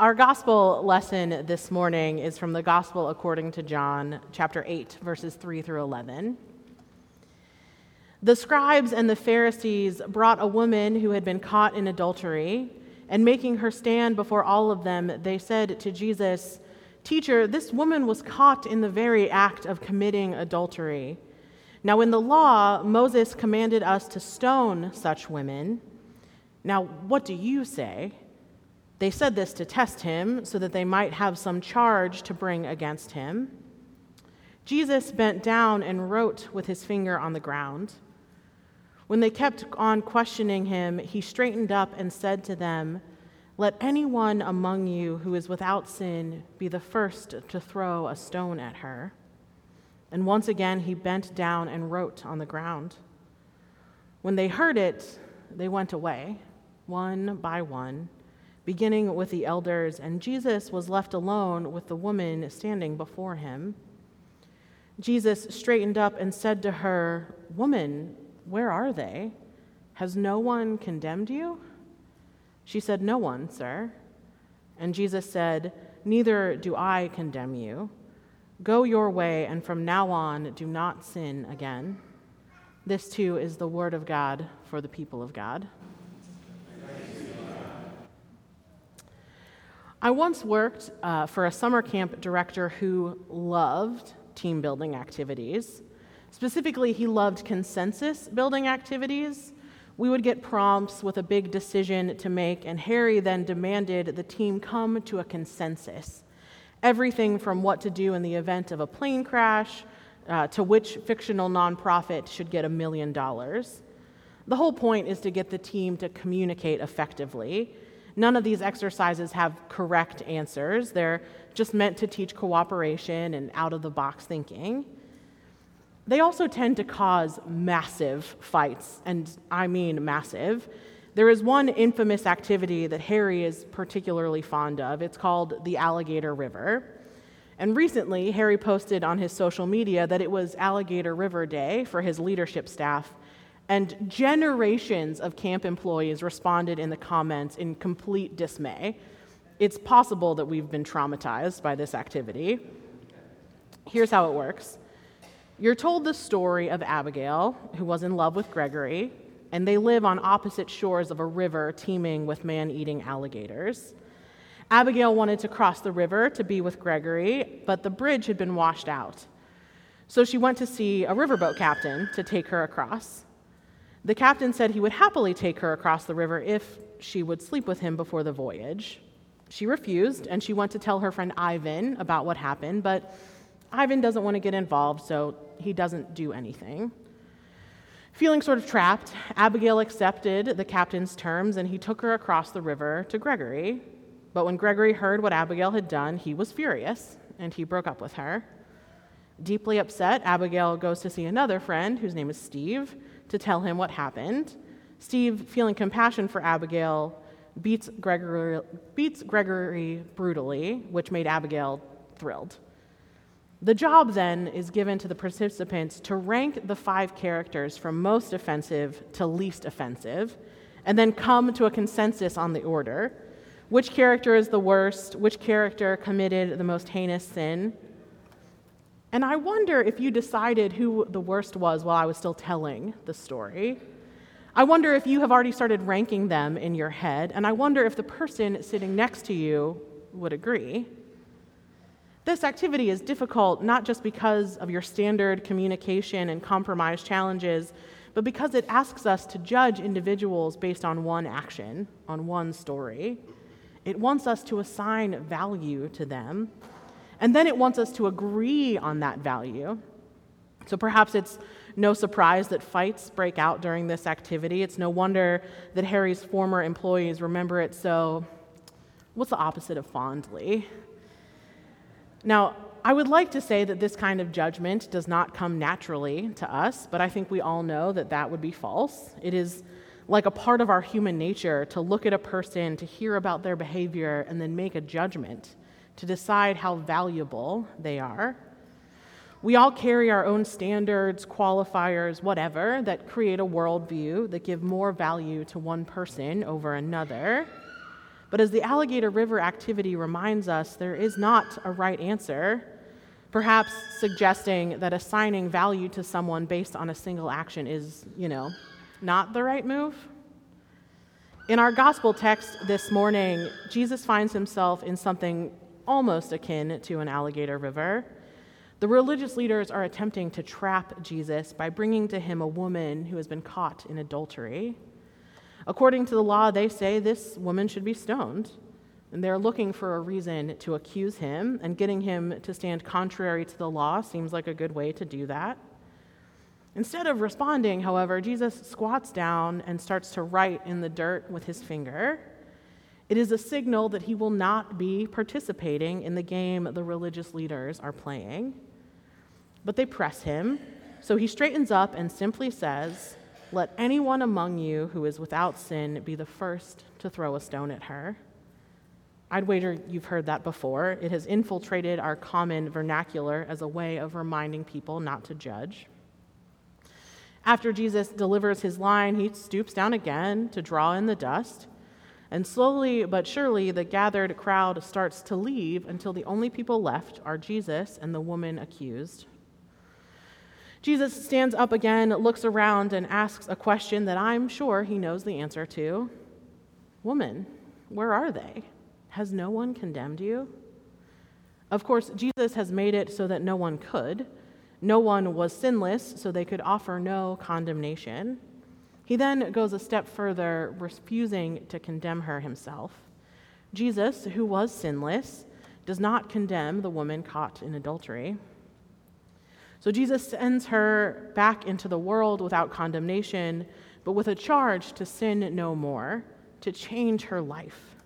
Our gospel lesson this morning is from the Gospel according to John, chapter 8, verses 3 through 11. The scribes and the Pharisees brought a woman who had been caught in adultery, and making her stand before all of them, they said to Jesus, Teacher, this woman was caught in the very act of committing adultery. Now, in the law, Moses commanded us to stone such women. Now, what do you say? They said this to test him so that they might have some charge to bring against him. Jesus bent down and wrote with his finger on the ground. When they kept on questioning him, he straightened up and said to them, Let anyone among you who is without sin be the first to throw a stone at her. And once again he bent down and wrote on the ground. When they heard it, they went away, one by one, beginning with the elders, and Jesus was left alone with the woman standing before him. Jesus straightened up and said to her, Woman, where are they? Has no one condemned you? She said, No one, sir. And Jesus said, Neither do I condemn you. Go your way, and from now on, do not sin again. This too is the word of God for the people of God. I once worked uh, for a summer camp director who loved team building activities. Specifically, he loved consensus building activities. We would get prompts with a big decision to make, and Harry then demanded the team come to a consensus everything from what to do in the event of a plane crash uh, to which fictional nonprofit should get a million dollars. The whole point is to get the team to communicate effectively. None of these exercises have correct answers. They're just meant to teach cooperation and out of the box thinking. They also tend to cause massive fights, and I mean massive. There is one infamous activity that Harry is particularly fond of. It's called the Alligator River. And recently, Harry posted on his social media that it was Alligator River Day for his leadership staff, and generations of camp employees responded in the comments in complete dismay. It's possible that we've been traumatized by this activity. Here's how it works you're told the story of Abigail, who was in love with Gregory, and they live on opposite shores of a river teeming with man eating alligators. Abigail wanted to cross the river to be with Gregory, but the bridge had been washed out. So she went to see a riverboat captain to take her across. The captain said he would happily take her across the river if she would sleep with him before the voyage. She refused, and she went to tell her friend Ivan about what happened, but Ivan doesn't want to get involved, so he doesn't do anything. Feeling sort of trapped, Abigail accepted the captain's terms and he took her across the river to Gregory. But when Gregory heard what Abigail had done, he was furious and he broke up with her. Deeply upset, Abigail goes to see another friend whose name is Steve to tell him what happened. Steve, feeling compassion for Abigail, beats Gregory, beats Gregory brutally, which made Abigail thrilled. The job then is given to the participants to rank the five characters from most offensive to least offensive, and then come to a consensus on the order. Which character is the worst? Which character committed the most heinous sin? And I wonder if you decided who the worst was while I was still telling the story. I wonder if you have already started ranking them in your head, and I wonder if the person sitting next to you would agree. This activity is difficult not just because of your standard communication and compromise challenges, but because it asks us to judge individuals based on one action, on one story. It wants us to assign value to them, and then it wants us to agree on that value. So perhaps it's no surprise that fights break out during this activity. It's no wonder that Harry's former employees remember it so, what's the opposite of fondly? Now, I would like to say that this kind of judgment does not come naturally to us, but I think we all know that that would be false. It is like a part of our human nature to look at a person, to hear about their behavior, and then make a judgment, to decide how valuable they are. We all carry our own standards, qualifiers, whatever, that create a worldview that give more value to one person over another. But as the Alligator River activity reminds us, there is not a right answer, perhaps suggesting that assigning value to someone based on a single action is, you know, not the right move. In our gospel text this morning, Jesus finds himself in something almost akin to an alligator river. The religious leaders are attempting to trap Jesus by bringing to him a woman who has been caught in adultery. According to the law, they say this woman should be stoned. And they're looking for a reason to accuse him, and getting him to stand contrary to the law seems like a good way to do that. Instead of responding, however, Jesus squats down and starts to write in the dirt with his finger. It is a signal that he will not be participating in the game the religious leaders are playing. But they press him, so he straightens up and simply says, let anyone among you who is without sin be the first to throw a stone at her. I'd wager you've heard that before. It has infiltrated our common vernacular as a way of reminding people not to judge. After Jesus delivers his line, he stoops down again to draw in the dust. And slowly but surely, the gathered crowd starts to leave until the only people left are Jesus and the woman accused. Jesus stands up again, looks around, and asks a question that I'm sure he knows the answer to Woman, where are they? Has no one condemned you? Of course, Jesus has made it so that no one could. No one was sinless, so they could offer no condemnation. He then goes a step further, refusing to condemn her himself. Jesus, who was sinless, does not condemn the woman caught in adultery. So Jesus sends her back into the world without condemnation, but with a charge to sin no more, to change her life.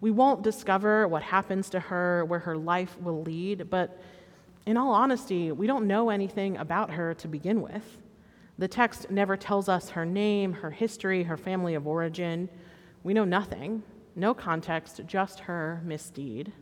We won't discover what happens to her, where her life will lead, but in all honesty, we don't know anything about her to begin with. The text never tells us her name, her history, her family of origin. We know nothing, no context, just her misdeed.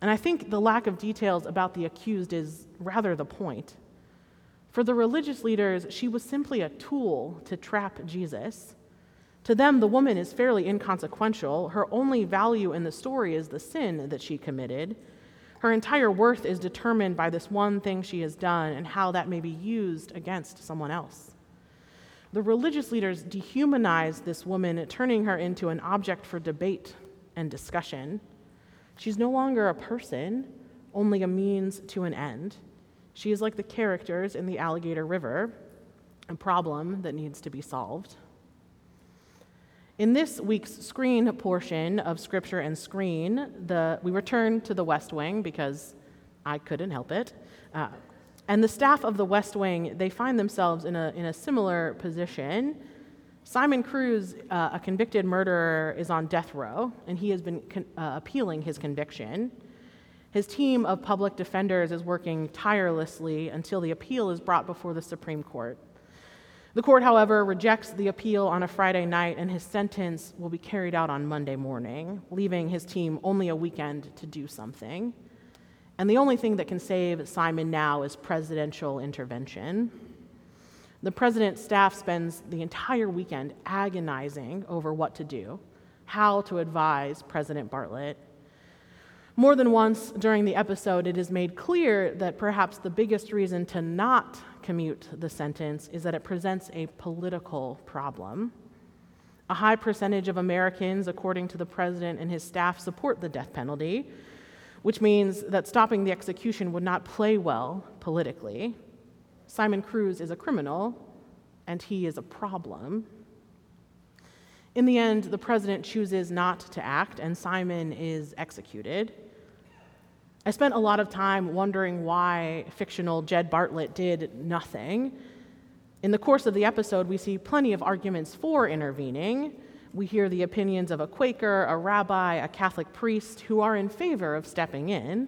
And I think the lack of details about the accused is rather the point. For the religious leaders, she was simply a tool to trap Jesus. To them, the woman is fairly inconsequential. Her only value in the story is the sin that she committed. Her entire worth is determined by this one thing she has done and how that may be used against someone else. The religious leaders dehumanize this woman, turning her into an object for debate and discussion. She's no longer a person, only a means to an end. She is like the characters in the Alligator River, a problem that needs to be solved. In this week's screen portion of Scripture and Screen, the, we return to the West Wing because I couldn't help it. Uh, and the staff of the West Wing, they find themselves in a, in a similar position Simon Cruz, uh, a convicted murderer, is on death row, and he has been con- uh, appealing his conviction. His team of public defenders is working tirelessly until the appeal is brought before the Supreme Court. The court, however, rejects the appeal on a Friday night, and his sentence will be carried out on Monday morning, leaving his team only a weekend to do something. And the only thing that can save Simon now is presidential intervention. The president's staff spends the entire weekend agonizing over what to do, how to advise President Bartlet. More than once during the episode, it is made clear that perhaps the biggest reason to not commute the sentence is that it presents a political problem. A high percentage of Americans, according to the president and his staff, support the death penalty, which means that stopping the execution would not play well politically. Simon Cruz is a criminal, and he is a problem. In the end, the president chooses not to act, and Simon is executed. I spent a lot of time wondering why fictional Jed Bartlet did nothing. In the course of the episode, we see plenty of arguments for intervening. We hear the opinions of a Quaker, a rabbi, a Catholic priest who are in favor of stepping in.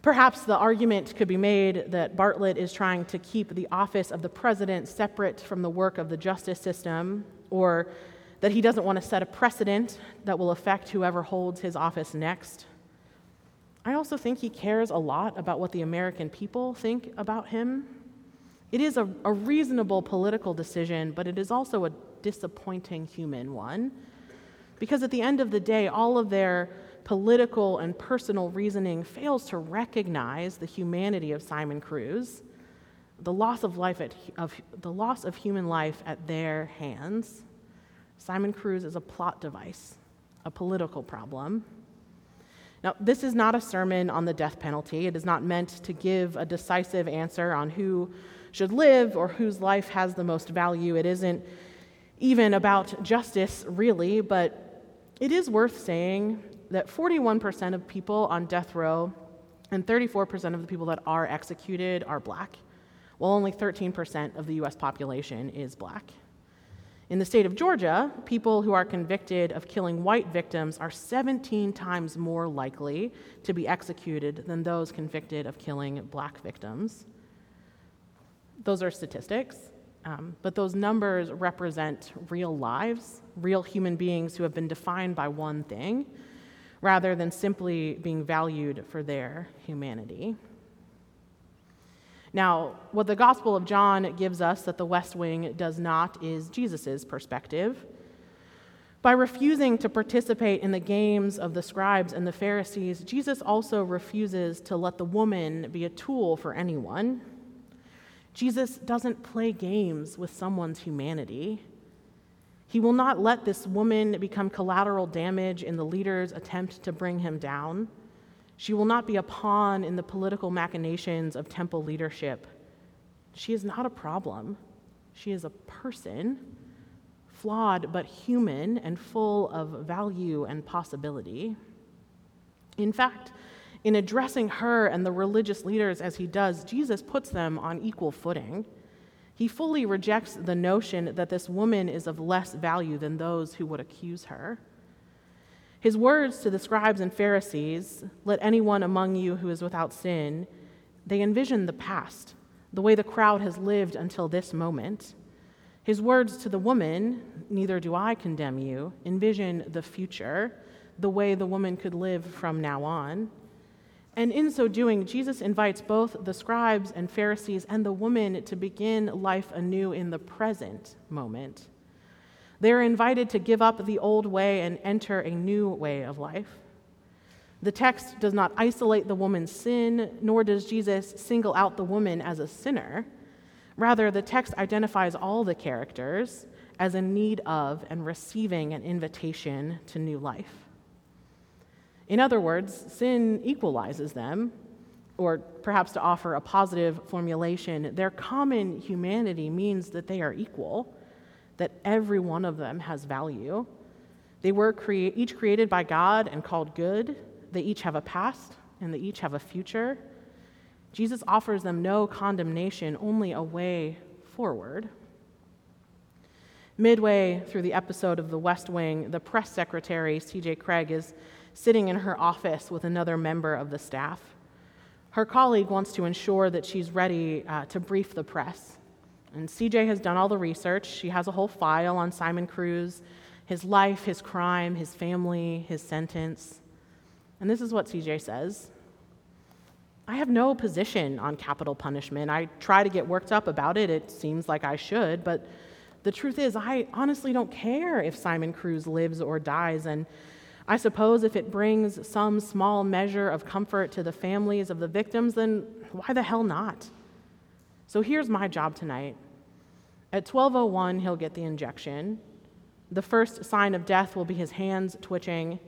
Perhaps the argument could be made that Bartlet is trying to keep the office of the president separate from the work of the justice system, or that he doesn't want to set a precedent that will affect whoever holds his office next. I also think he cares a lot about what the American people think about him. It is a, a reasonable political decision, but it is also a disappointing human one. Because at the end of the day, all of their political and personal reasoning fails to recognize the humanity of Simon Cruz, the loss of life at, of the loss of human life at their hands. Simon Cruz is a plot device, a political problem. Now, this is not a sermon on the death penalty. It is not meant to give a decisive answer on who should live or whose life has the most value. It isn't even about justice, really, but it is worth saying that 41% of people on death row and 34% of the people that are executed are black, while only 13% of the US population is black. In the state of Georgia, people who are convicted of killing white victims are 17 times more likely to be executed than those convicted of killing black victims. Those are statistics, um, but those numbers represent real lives, real human beings who have been defined by one thing rather than simply being valued for their humanity. Now, what the Gospel of John gives us that the West Wing does not is Jesus' perspective. By refusing to participate in the games of the scribes and the Pharisees, Jesus also refuses to let the woman be a tool for anyone. Jesus doesn't play games with someone's humanity. He will not let this woman become collateral damage in the leader's attempt to bring him down. She will not be a pawn in the political machinations of temple leadership. She is not a problem. She is a person, flawed but human and full of value and possibility. In fact, in addressing her and the religious leaders as he does, Jesus puts them on equal footing. He fully rejects the notion that this woman is of less value than those who would accuse her. His words to the scribes and Pharisees, let anyone among you who is without sin, they envision the past, the way the crowd has lived until this moment. His words to the woman, neither do I condemn you, envision the future, the way the woman could live from now on. And in so doing, Jesus invites both the scribes and Pharisees and the woman to begin life anew in the present moment. They are invited to give up the old way and enter a new way of life. The text does not isolate the woman's sin, nor does Jesus single out the woman as a sinner. Rather, the text identifies all the characters as in need of and receiving an invitation to new life. In other words, sin equalizes them, or perhaps to offer a positive formulation, their common humanity means that they are equal that every one of them has value. They were crea- each created by God and called good. They each have a past and they each have a future. Jesus offers them no condemnation, only a way forward. Midway through the episode of The West Wing, the press secretary, CJ Cregg, is sitting in her office with another member of the staff. Her colleague wants to ensure that she's ready uh, to brief the press. And CJ has done all the research. She has a whole file on Simon Cruz, his life, his crime, his family, his sentence. And this is what CJ says I have no position on capital punishment. I try to get worked up about it. It seems like I should, but the truth is, I honestly don't care if Simon Cruz lives or dies. And I suppose if it brings some small measure of comfort to the families of the victims, then why the hell not? So here's my job tonight. At 12:01 he'll get the injection. The first sign of death will be his hands twitching.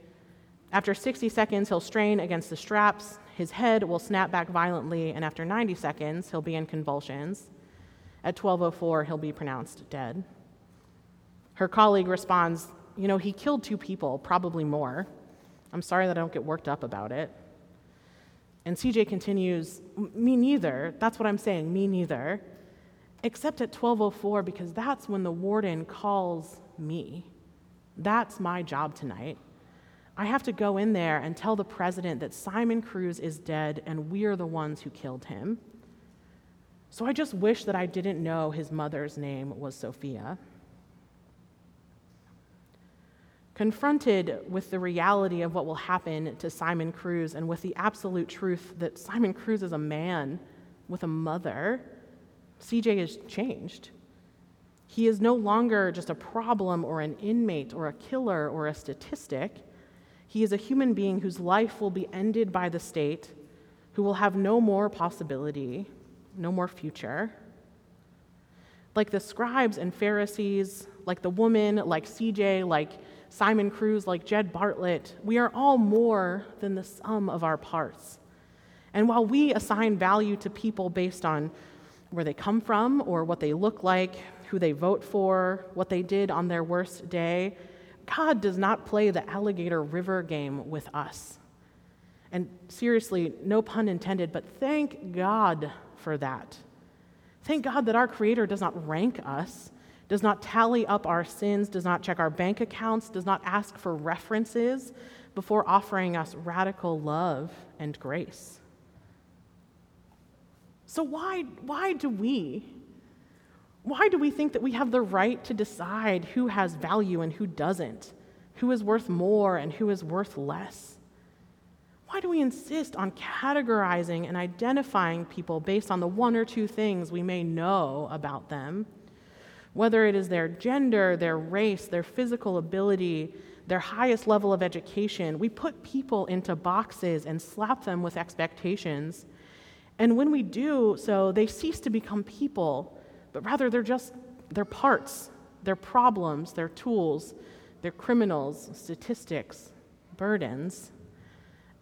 After 60 seconds he'll strain against the straps, his head will snap back violently, and after 90 seconds he'll be in convulsions. At 12:04 he'll be pronounced dead. Her colleague responds, "You know, he killed two people, probably more. I'm sorry that I don't get worked up about it." And CJ continues, Me neither. That's what I'm saying, me neither. Except at 1204, because that's when the warden calls me. That's my job tonight. I have to go in there and tell the president that Simon Cruz is dead and we're the ones who killed him. So I just wish that I didn't know his mother's name was Sophia. Confronted with the reality of what will happen to Simon Cruz and with the absolute truth that Simon Cruz is a man with a mother, CJ is changed. He is no longer just a problem or an inmate or a killer or a statistic. He is a human being whose life will be ended by the state, who will have no more possibility, no more future. Like the scribes and Pharisees, like the woman, like CJ, like Simon Cruz, like Jed Bartlet, we are all more than the sum of our parts. And while we assign value to people based on where they come from or what they look like, who they vote for, what they did on their worst day, God does not play the alligator river game with us. And seriously, no pun intended, but thank God for that. Thank God that our Creator does not rank us, does not tally up our sins, does not check our bank accounts, does not ask for references before offering us radical love and grace. So, why, why do we? Why do we think that we have the right to decide who has value and who doesn't? Who is worth more and who is worth less? Why do we insist on categorizing and identifying people based on the one or two things we may know about them? Whether it is their gender, their race, their physical ability, their highest level of education, we put people into boxes and slap them with expectations and when we do so, they cease to become people, but rather they're just their parts, their problems, their tools, their criminals, statistics, burdens.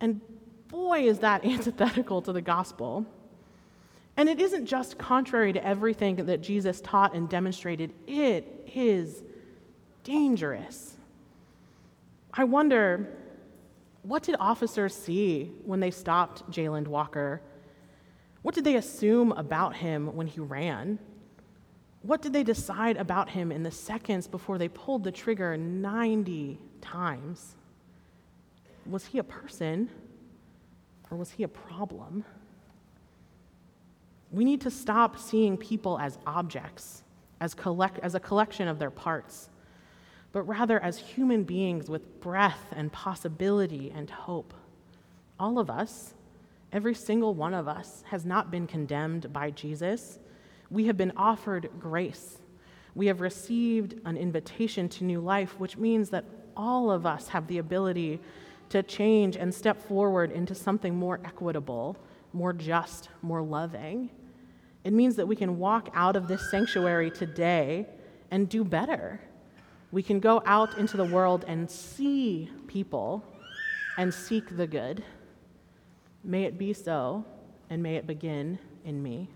And boy, is that antithetical to the gospel. And it isn't just contrary to everything that Jesus taught and demonstrated, it is dangerous. I wonder, what did officers see when they stopped Jayland Walker what did they assume about him when he ran? What did they decide about him in the seconds before they pulled the trigger 90 times? Was he a person or was he a problem? We need to stop seeing people as objects, as, collect, as a collection of their parts, but rather as human beings with breath and possibility and hope. All of us, Every single one of us has not been condemned by Jesus. We have been offered grace. We have received an invitation to new life, which means that all of us have the ability to change and step forward into something more equitable, more just, more loving. It means that we can walk out of this sanctuary today and do better. We can go out into the world and see people and seek the good. May it be so, and may it begin in me.